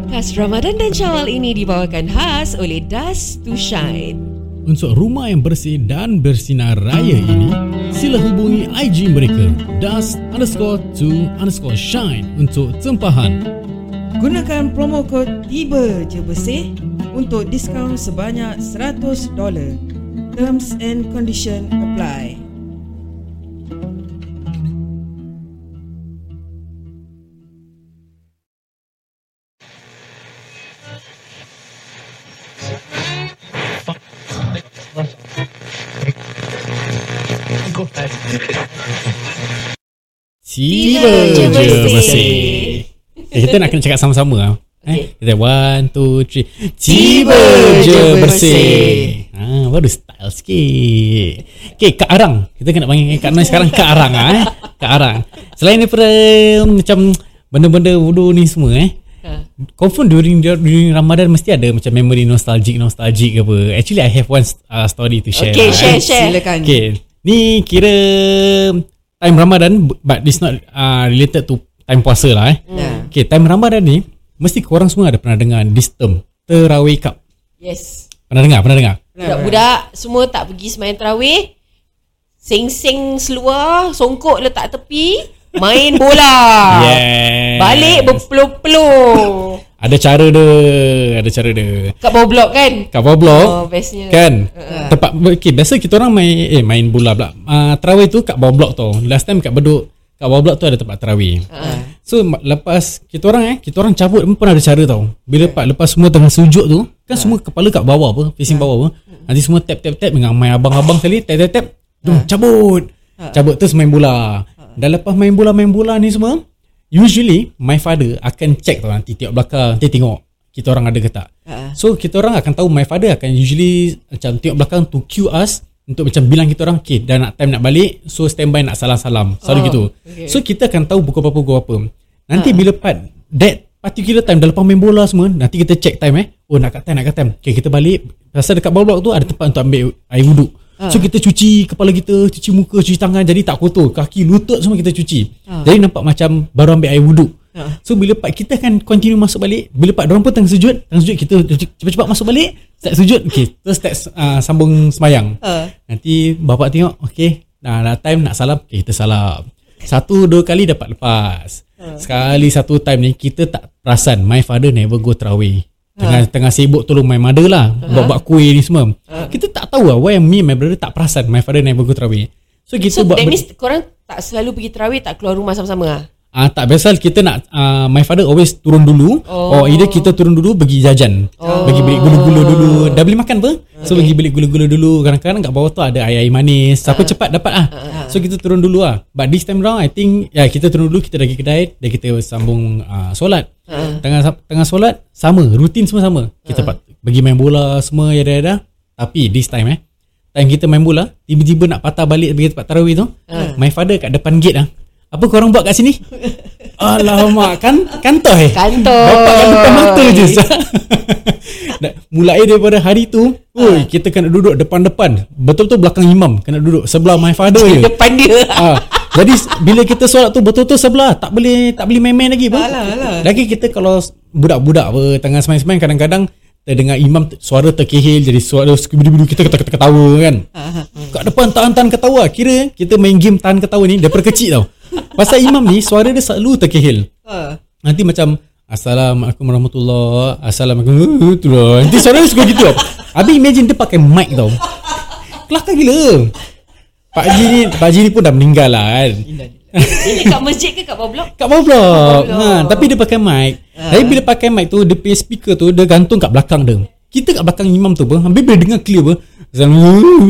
Podcast Ramadan dan Syawal ini dibawakan khas oleh Dust to Shine. Untuk rumah yang bersih dan bersinar raya ini, sila hubungi IG mereka dust underscore to underscore shine untuk tempahan. Gunakan promo kod Tiba Je Bersih untuk diskaun sebanyak $100. Terms and condition apply. Tiba je bersih. Eh, kita nak kena cakap sama-sama lah. Eh, kita one, two, three. Tiba je bersih. Ha, baru style sikit. Okay, Kak Arang. Kita kena panggil Kak Noi sekarang Kak Arang lah, eh. Kak Arang. Selain daripada macam benda-benda wudu ni semua eh. Ha. Confirm during during Ramadan mesti ada macam memory nostalgic nostalgic ke apa. Actually I have one uh, story to share. Okay, lah, share, eh. share. Silakan. Okay, ni kira time Ramadan but this not uh, related to time puasa lah eh. Ya. Okay, time Ramadan ni mesti korang semua ada pernah dengar this term Terawih Cup. Yes. Pernah dengar? Pernah dengar? Budak-budak semua tak pergi semayang terawih. Sing-sing seluar, songkok letak tepi, main bola. Yes. Balik berpeluh-peluh. Ada cara dia, ada cara dia. Kat bawah blok kan? Kat bawah blok Oh, bestnya. Kan? Tempat okay, Biasa kita orang main Eh main bola pula. Uh, Terawih tu kat bawah blok tau Last time kat beduk Kat bawah blok tu ada tempat terawih. Ha. So lepas Kita orang eh Kita orang cabut pun ada cara tau. Bila lepas, lepas semua tengah sujud tu Kan semua kepala kat bawah apa Facing bawah apa Nanti semua tap tap tap Dengan main abang-abang sekali Tap tap tap Jom cabut Cabut terus main bola. Dan lepas main bola Main bola ni semua Usually My father akan check tau Nanti tengok belakang Nanti tengok Kita orang ada ke tak. Ha. So kita orang akan tahu My father akan usually Macam tengok belakang To cue us Untuk macam bilang kita orang Okay dah nak time nak balik So standby nak salam-salam. Selalu Oh, gitu. okay. So kita akan tahu pukul berapa Pukul apa. Nanti bila part That particular time Dah lepas main bola semua Nanti kita check time eh. Oh nak kat time nak kat time. Okay kita balik. Pasal dekat bawah blok tu Ada tempat untuk ambil air wuduk So kita cuci kepala kita Cuci muka Cuci tangan. Jadi tak kotor. Kaki lutut semua kita cuci. Jadi nampak macam Baru ambil air wuduk. So bila part kita kan continue masuk balik Bila part diorang pun tengah sujud Tengah sujud kita cepat-cepat masuk balik Start sujud. Okay Terus start uh, sambung semayang. Ha. Nanti bapak tengok Okay Dah, dah time nak salam Okay kita salam. Satu dua kali dapat lepas. Sekali satu time ni Kita tak perasan My father never go terawih Tengah, tengah sibuk tolong my mother lah. Buat-buat kuih ni semua. Kita tak tahu lah Why me and my brother tak perasan. My father never go terawih. So kita So buat that benda- means korang tak selalu pergi terawih tak keluar rumah sama-sama lah? Ah tak biasa kita nak uh, my father always turun dulu Oh. oh. or either kita turun dulu pergi jajan. Oh. Pergi beli gula-gula dulu. Dah beli makan apa? So pergi beli gula-gula dulu. Kadang-kadang kat bawah tu ada air-air manis. Siapa cepat dapat ah. So kita turun dulu ah. But this time round I think ya yeah, kita turun dulu kita dah pergi kedai dan kita sambung uh, solat. Tengah tengah solat sama rutin semua sama. Kita uh. pergi main bola semua ya dah Tapi this time eh time kita main bola tiba-tiba nak patah balik pergi tempat tarawih tu. My father kat depan gate ah. Apa korang buat kat sini? Alamak kan kantor eh. Kantor. Bapak kan depan mata je. Mulai daripada hari tu, oi, kita kena duduk depan-depan. Betul-betul belakang imam kena duduk sebelah my father je. Depan dia. Ah, jadi bila kita solat tu betul-betul sebelah, tak boleh tak boleh main-main lagi pun. Alah, alah. Lagi kita kalau budak-budak apa tengah semain-semain kadang-kadang terdengar imam t- suara terkehil jadi suara skubidu kita ketawa-ketawa kan. Kat depan tahan-tahan ketawa. Kira kita main game tahan ketawa ni daripada kecil tau. Pasal imam ni suara dia selalu terkehil. Ha. Nanti macam Assalamualaikum warahmatullahi Assalamualaikum warahmatullahi Nanti suara dia suka gitu tau Habis imagine dia pakai mic tau Kelakar gila Pak Haji ni Pak Haji ni pun dah meninggal lah kan Ini kat masjid ke kat bawah blok? Kat bawah blok blok. ha, Tapi dia pakai mic. Tapi bila pakai mic tu Dia punya speaker tu Dia gantung kat belakang dia. Kita kat belakang imam tu pun Habis bila dengar clear pun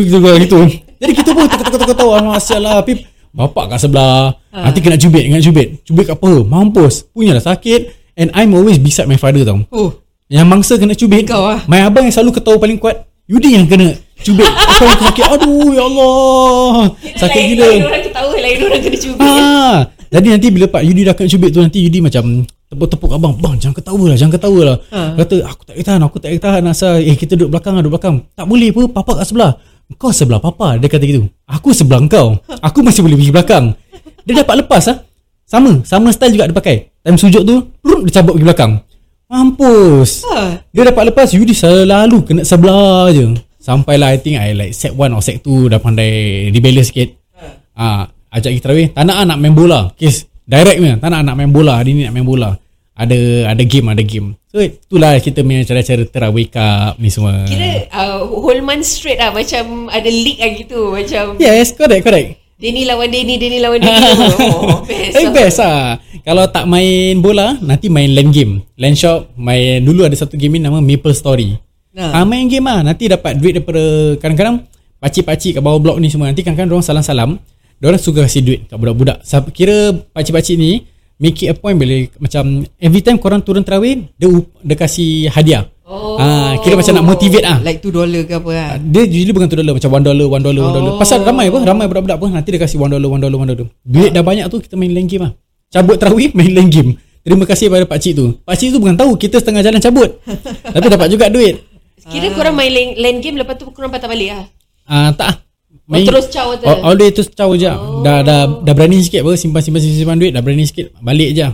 gitu, gitu. Jadi kita pun ketawa-ketawa Masya Allah Habis Bapak kat sebelah. Nanti kena cubit Kena cubit. Cubit kat apa? Mampus. Punyalah sakit. And I'm always beside my father tau. Oh. Yang mangsa kena cubit. Kau ah. My abang yang selalu ketawa paling kuat Yudi yang kena cubit Aku yang sakit Aduh ya Allah Sakit lain, gila Lain orang ketawa, lain orang kena cubit. Ah, jadi nanti bila Pak Yudi dah kena cubit tu nanti Yudi macam tepuk-tepuk abang, bang jangan ketawa lah, jangan ketawa lah. Ha. Kata aku tak boleh tahan, aku tak boleh tahan asal eh kita duduk belakang lah, duduk belakang. Tak boleh apa, papa kat sebelah. Kau sebelah papa, dia kata gitu. Aku sebelah kau. Aku masih boleh pergi belakang. Dia dapat lepas ah. Sama, sama style juga dia pakai. Time sujud tu, dia cabut pergi belakang. Mampus. Ha. Dia dapat lepas Yudi selalu kena sebelah je. Sampailah I think I like set 1 or set 2 Dah pandai rebellious sikit. Ah, Ajak kita tarawih Tak nak nak main bola. Kes direct punya Tak nak nak main bola. Hari ni nak main bola. Ada ada game ada game. So itulah kita punya cara-cara terawih cup ni semua. Kira uh, whole month straight lah Macam ada league lah gitu Macam Yes correct correct Denny lawan Denny Denny lawan Denny Oh best Eh lah. best lah. Kalau tak main bola Nanti main LAN game. LAN shop Main Dulu ada satu game ni Nama Maple Story. Ha. ah, Main game lah. Nanti dapat duit daripada Kadang-kadang Pakcik-pakcik kat bawah blok ni semua. Nanti kadang-kadang Diorang salam-salam Diorang suka kasih duit Kat budak-budak. Kira pakcik-pakcik ni Make it a point Bila macam Every time korang turun terawih Dia, dia kasih hadiah Oh. ah, Kira macam nak motivate ah. Like 2 dollar ke apa kan? Dia usually bukan tu dollar Macam one dollar One dollar, one dollar Oh. Pasal ramai apa Ramai budak-budak apa Nanti dia kasih one dollar One dollar, one dollar Duit dah banyak tu Kita main lane game lah Cabut terawih Main lane game Terima kasih pada pakcik tu Pakcik tu bukan tahu Kita setengah jalan cabut Tapi dapat juga duit Kira korang main lane, lane game Lepas tu korang patah balik lah Ah Tak ah. Oh, terus caw tu. all, all day terus caw je oh. dah, dah, dah berani sikit apa Simpan simpan simpan, simpan duit Dah berani sikit Balik je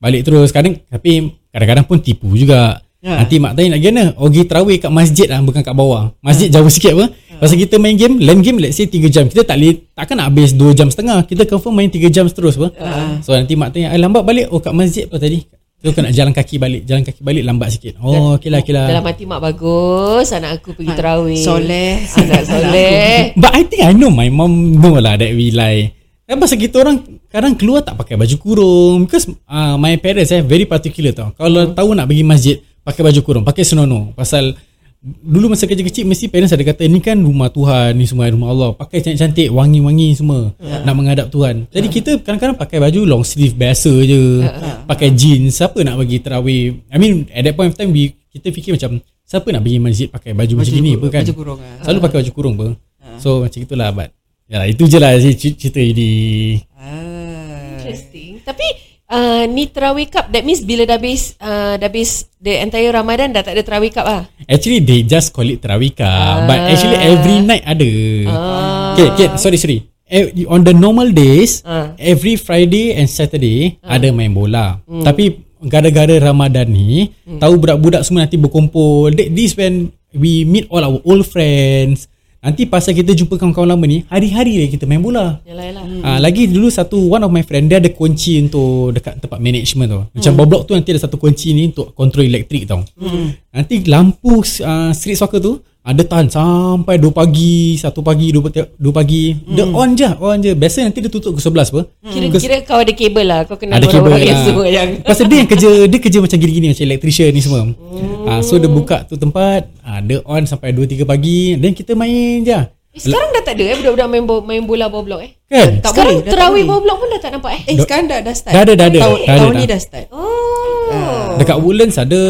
Balik terus Kadang Tapi kadang-kadang pun tipu juga Ya. Nanti mak tanya nak gimana Oh pergi terawih kat masjid lah Bukan kat bawah. Masjid jauh sikit apa? Pasal kita main game Land game let's say 3 jam. Kita tak boleh Takkan nak habis 2 jam setengah. Kita confirm main 3 jam terus apa? So nanti mak tanya eh, Lambat balik? Oh kat masjid apa tadi? Tu kena jalan kaki balik Jalan kaki balik lambat sikit. Oh okey lah okey lah. Dalam hati mak bagus Anak aku pergi terawih. Soleh. Anak soleh. But I think I know my mom know lah that we lie. Kan pasal kita orang kadang keluar tak pakai baju kurung. Because uh, my parents eh very particular tau. Kalau tahu nak pergi masjid pakai baju kurung, pakai senonoh. Pasal dulu masa kecil-kecil mesti parents ada kata ni kan rumah Tuhan, ni semua rumah Allah. Pakai cantik-cantik, wangi-wangi semua nak menghadap Tuhan. Jadi kita kadang-kadang pakai baju long sleeve biasa je. Pakai jeans, siapa nak pergi terawih? I mean at that point of time we kita fikir macam siapa nak pergi masjid pakai baju, macam ni apa kan? Baju kurung ah. Selalu pakai baju kurung apa So macam itulah but Ya itu je lah cerita ini Ah. Interesting Tapi uh, Ni terawih cup That means bila dah habis uh, Dah habis The entire Ramadan Dah tak ada terawih cup lah? Actually they just call it Tarawih Cup But actually every night ada. Okay, okay sorry sorry. Eh, On the normal days Ah. Every Friday and Saturday Ada main bola. Tapi Gara-gara Ramadan ni Tahu budak-budak semua nanti berkumpul. Th- This when We meet all our old friends Nanti pasal kita jumpa kawan-kawan lama ni Hari-hari lagi kita main bola Yalah yalah Hmm. Ah, lagi dulu satu one of my friend dia ada kunci untuk dekat tempat management tu. Macam hmm. blok tu nanti ada satu kunci ni untuk control elektrik tau. Hmm. Nanti lampu uh, street soccer tu ada tahan sampai 2 pagi, 1 pagi, 2, 2 pagi. Hmm. Dia on je, on je. Biasa nanti dia tutup ke 11 apa. Kira, kira kau ada kabel lah Kau kenal Ada kabel orang-orang yang lah. semua yang Pasal dia yang kerja Dia kerja macam gini-gini Macam electrician ni semua ah, So dia buka tu tempat ah, Dia on sampai 2-3 pagi Dan kita main je eh, Sekarang dah tak ada eh Budak-budak main, bo- main bola bawah blok eh Kan Tak Sekarang boleh, terawih boleh. bawah blok pun dah tak nampak eh Eh sekarang dah, dah start Dah ada, dah ada. Tahun, Dah ada, tahun dah. ni dah start Oh Dekat Woodlands ada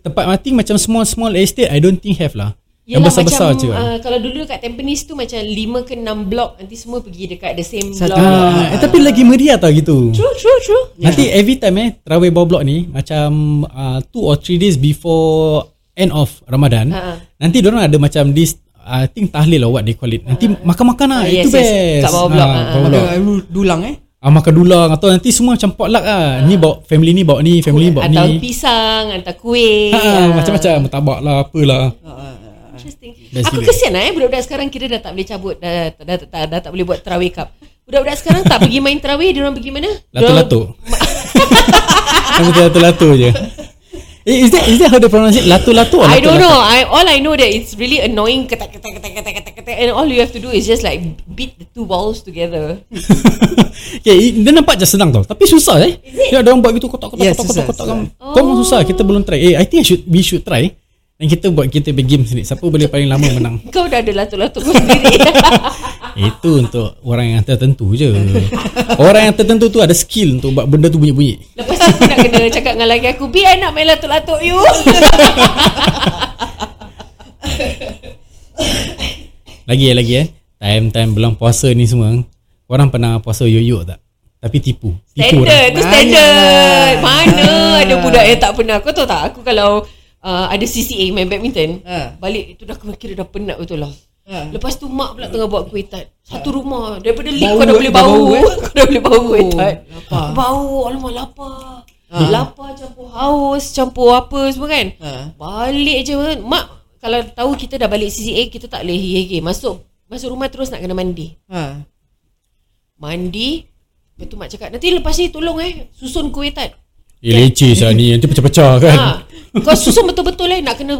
Tempat mati macam small-small estate I don't think have lah Yang besar-besar macam, je kan? uh, Kalau dulu kat Tampines tu Macam 5 ke 6 blok Nanti semua pergi dekat the same Satu block. blok. Ah, eh, tapi lagi meriah tau gitu. True true true. Nanti every time eh Terawih bawah blok ni Macam uh, Two or three days before End of Ramadan Ha. Nanti orang ada macam this I think tahlil or what they call it. Nanti makan-makan lah Ah, Itu yes, yes. best. Kat bawah blok, Ah, ah, bawah blok. Ada dulang eh? Ah, makan dulang Atau nanti semua macam potluck lah. Ni bawa family ni bawa ni Family ni bawa Atau ni pisang Atau kuih ha, ah. Macam-macam Tabak lah Apalah Interesting Best Aku kesian lah eh Budak-budak sekarang kira dah tak boleh cabut Dah, dah, dah, dah, dah, tak boleh buat terawih cup Budak-budak sekarang tak pergi main terawih Dia orang pergi mana? Lato-lato Yang betul lato-lato je Eh, is that is that how they pronounce it? Lato-lato or I don't know I, All I know that it's really annoying ketak, ketak, ketak, ketak, ketak, ketak, And all you have to do is just like Beat the two balls together okay, dia nampak je senang tau. Tapi susah eh. Dia ada orang buat gitu kotak kotak Yes, kotak kotak kotak. Kau susah. Kita belum try. Eh, I think I should we should try. Dan kita buat kita big game sendiri. Siapa boleh paling lama menang. Kau dah ada lato-lato kau sendiri Itu untuk orang yang tertentu je. orang yang tertentu tu ada skill untuk buat benda tu bunyi-bunyi. Lepas tu aku nak kena cakap dengan lagi aku Bi I nak main lato-lato you Lagi eh, lagi eh. Time-time bulan puasa ni semua. Orang pernah puasa yoyo tak? Tapi tipu. Tipu Standard Tu standard lah. Mana ada budak yang tak pernah Kau tahu tak Aku kalau uh, Ada CCA main badminton. Ha. Balik itu dah kira dah penat betul lah. Ha. Lepas tu mak pula tengah buat kuih tart Satu rumah. Daripada lift Bau kau dah eh, boleh bau, bau, eh. Kau dah boleh bau kuih Oh, tart lapar. Bau Alamak lapar. Lapar campur haus Campur apa semua kan. Ha. Balik je Mak. Kalau tahu kita dah balik CCA Kita tak boleh. Hege Masuk. Masuk rumah terus nak kena mandi. Ha. Mandi. Lepas tu mak cakap Nanti lepas ni tolong eh. Susun kuih tat Eh leceh sah ni Nanti pecah-pecah kan. Ha. Kau susun betul-betul eh Nak kena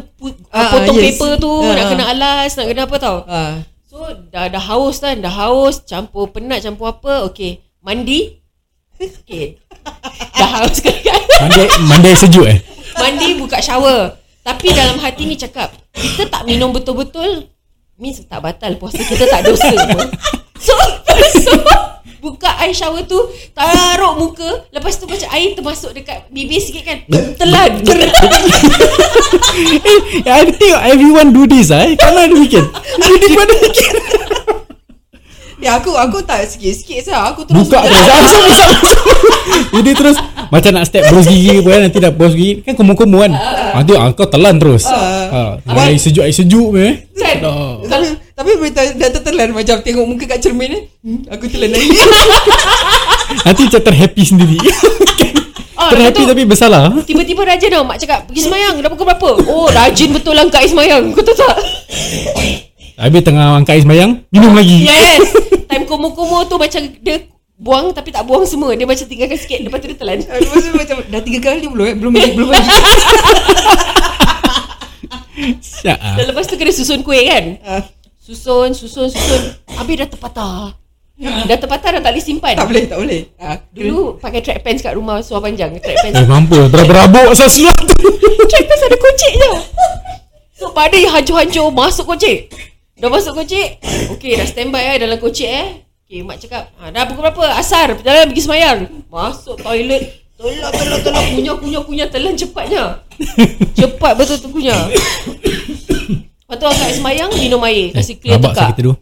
Ah, Potong yes. paper tu Ah, Nak kena alas Nak kena apa tau. Ha. So dah dah haus kan Dah haus Campur penat Campur apa Okay Mandi. Okay Dah haus kan Mandai, mandai sejuk eh? Mandi buka shower. Tapi dalam hati ni cakap Kita tak minum betul-betul Means tak batal Puasa kita tak dosa pun So So Buka air shower tu Taruh muka Lepas tu macam air termasuk dekat bibir sikit kan Telan Eh, I think everyone do this ah. Eh. Kalau ada weekend. Jadi pada weekend. Ya aku aku tak sikit-sikit sah. Aku terus Buka terus. Langsung besar Jadi terus macam nak step bros gigi pun kan, nanti dah bros gigi kan komo-komo kan. Nanti ah, kau telan terus. Ha, air sejuk air sejuk eh. Kan Dah. Tapi, bila dah, tertelan macam tengok muka kat cermin ni. Hmm, aku telan lagi. Nanti macam terhappy sendiri. Ah, terhappy tapi bersalah. Tiba-tiba rajin tau Mak cakap Pergi semayang Dah pukul berapa Oh rajin betul lah Kak semayang Kau tahu tak Habis tengah angkat air semayang, minum lagi. Yes Time komo-komo tu Macam dia Buang tapi tak buang semua Dia macam tinggalkan sikit Lepas tu dia telan Lepas tu macam dah tiga kali belum eh? Belum lagi, belum lagi. Ah. Dan lepas tu kena susun kuih kan Ah, Susun Susun Susun. Habis dah terpatah. Dah terpatah dah tak boleh simpan. Tak boleh, tak boleh. Ha. Dulu pakai track pants kat rumah Suar panjang. Track pants Eh mampus Berabuk asal seluar tu. Track pants ada kocik je. So pada hancur-hancur Masuk kocik. Dah masuk kocik Okay dah standby eh Dalam kocik eh. Okay mak cakap ha, Dah pukul berapa? Asar Jalan pergi semayang. Masuk toilet Tolak tolak tolak Kunyah kunyah kunyah Telan cepatnya. Cepat betul tu kunyah Lepas tu air semayang Minum air Kasi clear Rabak sah tekak kita dua.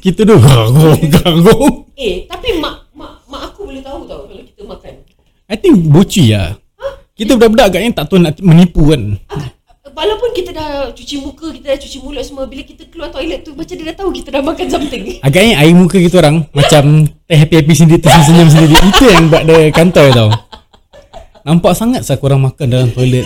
Kita dua ganggung, ganggung. Eh tapi mak Mak mak aku boleh tahu tau Kalau kita makan I think bocui lah. Kita budak-budak agaknya tak tahu nak menipu kan. Walaupun kita dah cuci muka Kita dah cuci mulut semua Bila kita keluar toilet tu Macam dia dah tahu Kita dah makan something Agaknya air muka kita orang macam teh happy-happy sendiri tersenyum sendiri. Itu yang buat dia kantoi tau. Nampak sangat saya korang makan dalam toilet.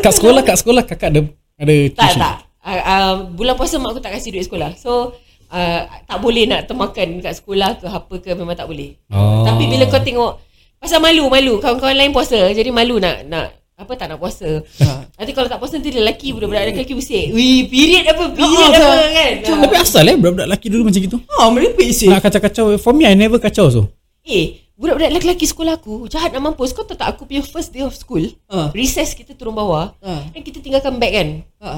Kat sekolah kat sekolah kakak ada ada Tak tuition. tak uh, uh, Bulan puasa mak aku tak kasih duit sekolah So uh, Tak boleh nak termakan kat sekolah ke apa ke Memang tak boleh Oh. Tapi bila kau tengok Pasal malu malu Kawan-kawan lain puasa Jadi malu nak nak apa tak nak puasa Ha. Nanti kalau tak puasa Nanti lelaki budak-budak lelaki bisik Wih period apa Period Ah, apa kan Tapi asal eh budak-budak lelaki dulu macam gitu. Ha, merepek sih. Nak kacau-kacau. For me I never kacau so. Eh Budak-budak lelaki sekolah aku Jahat nak mampus Kau tahu tak aku punya first day of school Ha. Recess kita turun bawah Ha. Dan kita tinggalkan bag kan Ha.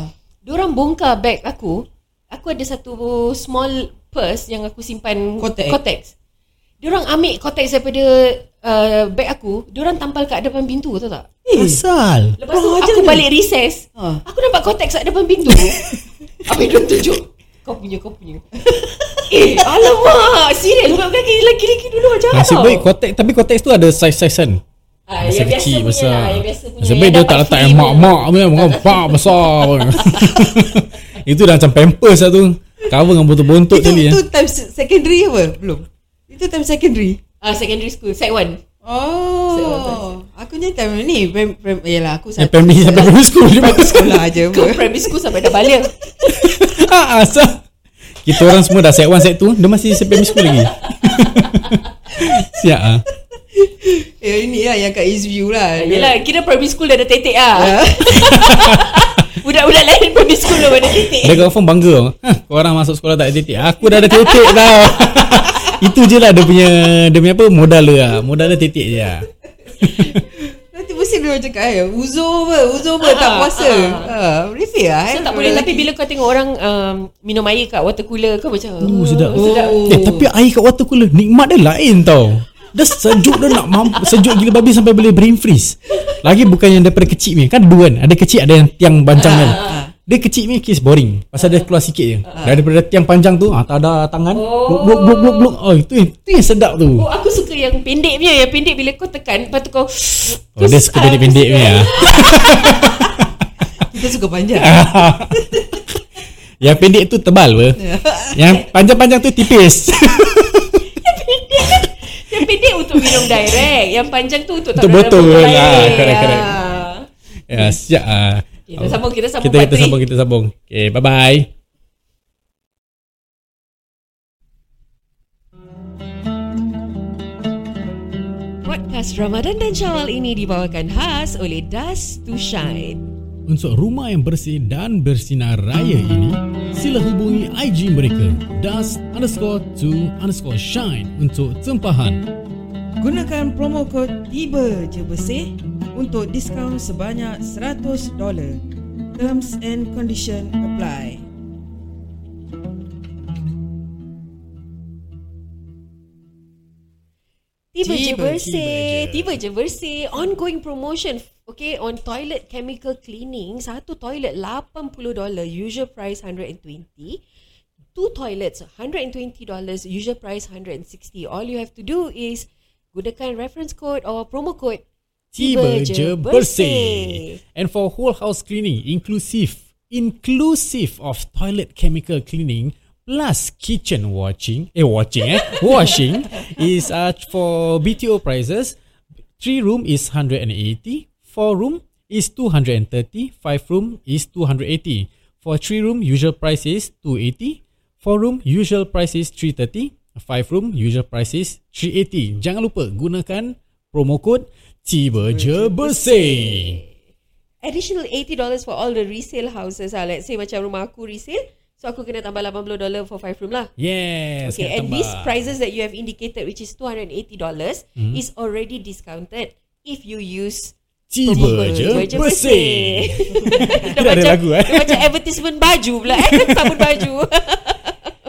Diorang bongkar bag aku Aku ada satu small purse Yang aku simpan Kotex. Kotex Diorang ambil kotex daripada uh, bag aku Diorang tampal kat depan pintu tahu tak Asal. Lepas tu ajar aku ni. balik recess Ha. Aku nampak kotex kat depan pintu Habis diorang tunjuk Kau punya kau punya Eh alamak Serius Budak lelaki lelaki dulu jahat Nasib tau baik kotek tapi kotek tu ada size-size kan. Ah, Masa yang biasa kecil punya besar. lah, yang biasa punya. Baik dia dapat tak letak yang punya. mak-mak punya Bukan pak besar. Itu dah macam pampers lah tu. Cover dengan bontot-bontot Itu, tadi. itu eh. time se- secondary apa? Belum. Itu time secondary. Ah, secondary school, sec 1. Oh, aku ni time ni prim, prim, yalah aku Yang primary sampai primary school je. sekolah aja Kau apa. primary school sampai dah balik. Ah, asal. Kita orang semua dah set 1, set 2. Dia masih set primary school lagi. Siap ah. Eh ini lah yang kat Eastview lah. Yelah, kira primary school dah ada tetek ah. Ya. Budak-budak lain primary school dah ada tetek. Dia confirm bangga. Hah, korang masuk sekolah tak ada titik. Aku dah ada titik tau. Itu je lah dia punya dia punya apa modal dia lah. Modal dia titik je lah. Nanti mesti dia orang cakap eh, Uzo apa, Uzo apa, tak Ah, puasa. Ha, merepek lah eh. So tak boleh tapi bila kau tengok orang um, minum air kat water cooler kau macam Oh, sedap. sedap. Eh, tapi air kat water cooler nikmat dia lain tau. Dia sejuk dia nak mampu, sejuk gila babi sampai boleh brain freeze. Lagi bukan yang daripada kecil ni. Kan dua kan. Ada kecil ada yang tiang panjang kan. Dia kecil ni case boring. Pasal dia keluar sikit je. Daripada tiang panjang tu, ah, tak ada tangan. Blok blok blok blok blok. Oh, itu itu yang sedap tu. Oh aku suka yang pendek punya Yang pendek bila kau tekan Lepas tu kau Oh, dia suka pendek-pendek ni ah. Kita suka panjang. Yang pendek tu tebal apa? Yang panjang-panjang tu tipis. Yang pendek untuk minum direct. Yang panjang tu untuk Untuk taruh dalam botol lah. Correct, correct. Ah. Ya, siap ah. Kita sambung, kita sambung Kita kita sambung, kita sambung. Okay, bye-bye. Podcast Ramadan dan Syawal ini dibawakan khas oleh Dust to Shine. Untuk rumah yang bersih dan bersinar raya ini, sila hubungi IG mereka dust underscore to underscore shine untuk tempahan. Gunakan promo kod Tiba Je Bersih untuk diskaun sebanyak $100. Terms and condition apply. Tiba, je Tiba, bersih. tiba Tiba je bersih. Ongoing promotion. Okay, on toilet chemical cleaning, satu toilet $80, usual price 120. Two toilets, $120, usual price 160. All you have to do is gunakan reference code or promo code Tiba je bersih. And for whole house cleaning, inclusive, inclusive of toilet chemical cleaning plus kitchen watching, eh watching eh, washing is uh, for BTO prices. Three room is 180, four room is 230, five room is 280. For three room, usual price is 280. Four room, usual price is 330. Five room, usual price is 380. Jangan lupa gunakan promo code Tiba Je Bersih. Additional $80 for all the resale houses lah. Let's say macam rumah aku resale. So aku kena tambah $80 for five room lah. Yes. Okay, and tambah. these prices that you have indicated, which is $280, Hmm. is already discounted if you use Tiba Je Bersih. Dah ada macam, lagu, eh? macam advertisement baju pula eh. Sabun baju.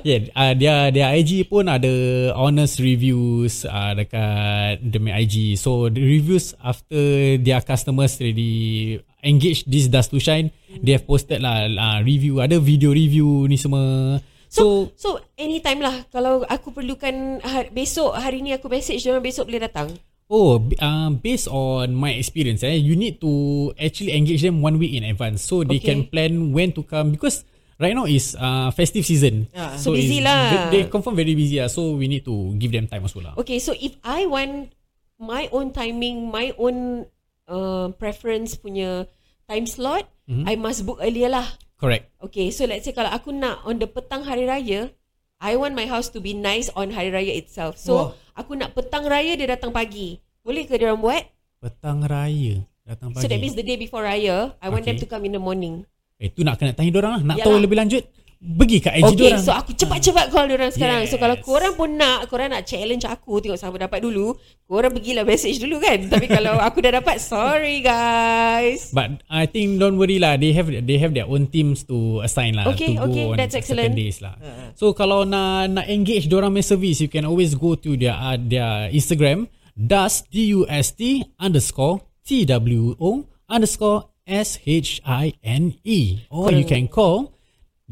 Yeah, uh, dia dia IG pun ada honest reviews uh, dekat demi IG. So the reviews after their customers really engage this Dust to Shine, they have posted lah uh, review, ada video review ni semua. So, so, anytime lah. Kalau aku perlukan hari, besok, hari ni aku message dia besok boleh datang. Oh, uh, based on my experience, eh, you need to actually engage them one week in advance, so they Okay. can plan when to come because right now is uh, festive season. Ah. So busy lah. ve- They confirm very busy lah, so we need to give them time also lah. Okay, so if I want my own timing, my own uh, preference punya time slot, Mhm. I must book earlier lah. Correct. Okay, so let's say kalau aku nak on the petang hari raya, I want my house to be nice on hari raya itself. So, Wah. aku nak petang raya dia datang pagi. Boleh ke dia orang buat? Petang raya datang pagi. So that means the day before raya, I want them Okay. to come in the morning. Eh tu nak kena tanya diorang lah. Nak Yalah. tahu lebih lanjut, pergi kat IG Okay, diorang. so aku cepat-cepat call diorang sekarang. So Yes. kalau korang pun nak, korang nak challenge aku tengok siapa dapat dulu, korang pergilah message dulu kan. Tapi kalau aku dah dapat, sorry guys. But I think don't worry lah. They have they have their own teams to assign lah. Okay, to okay, on that's certain excellent. days lah. So kalau nak nak engage diorang punya service, you can always go to their uh, their Instagram dust d u s t underscore t w o underscore s h i n e or you can call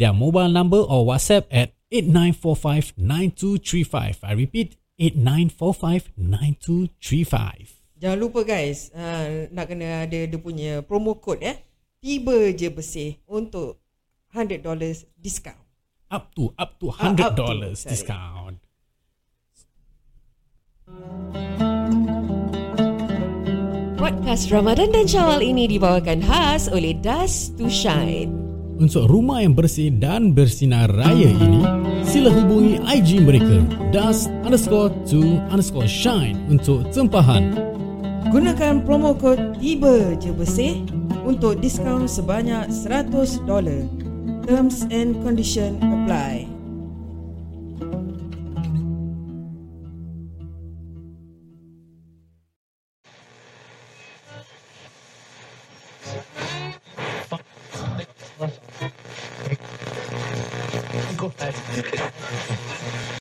their mobile number or WhatsApp at 89459235. I repeat 89459235. Jangan lupa guys, uh, nak kena ada dia punya promo code eh. Tiba je bersih untuk $100 discount. Up to up to Ah, hundred up to, discount. Podcast Ramadan dan Syawal ini dibawakan khas oleh Dust to Shine. Untuk rumah yang bersih dan bersinar raya ini, sila hubungi IG mereka dust underscore to underscore shine untuk tempahan. Gunakan promo kod Tiba Je Bersih untuk diskaun sebanyak $100. Terms and condition apply.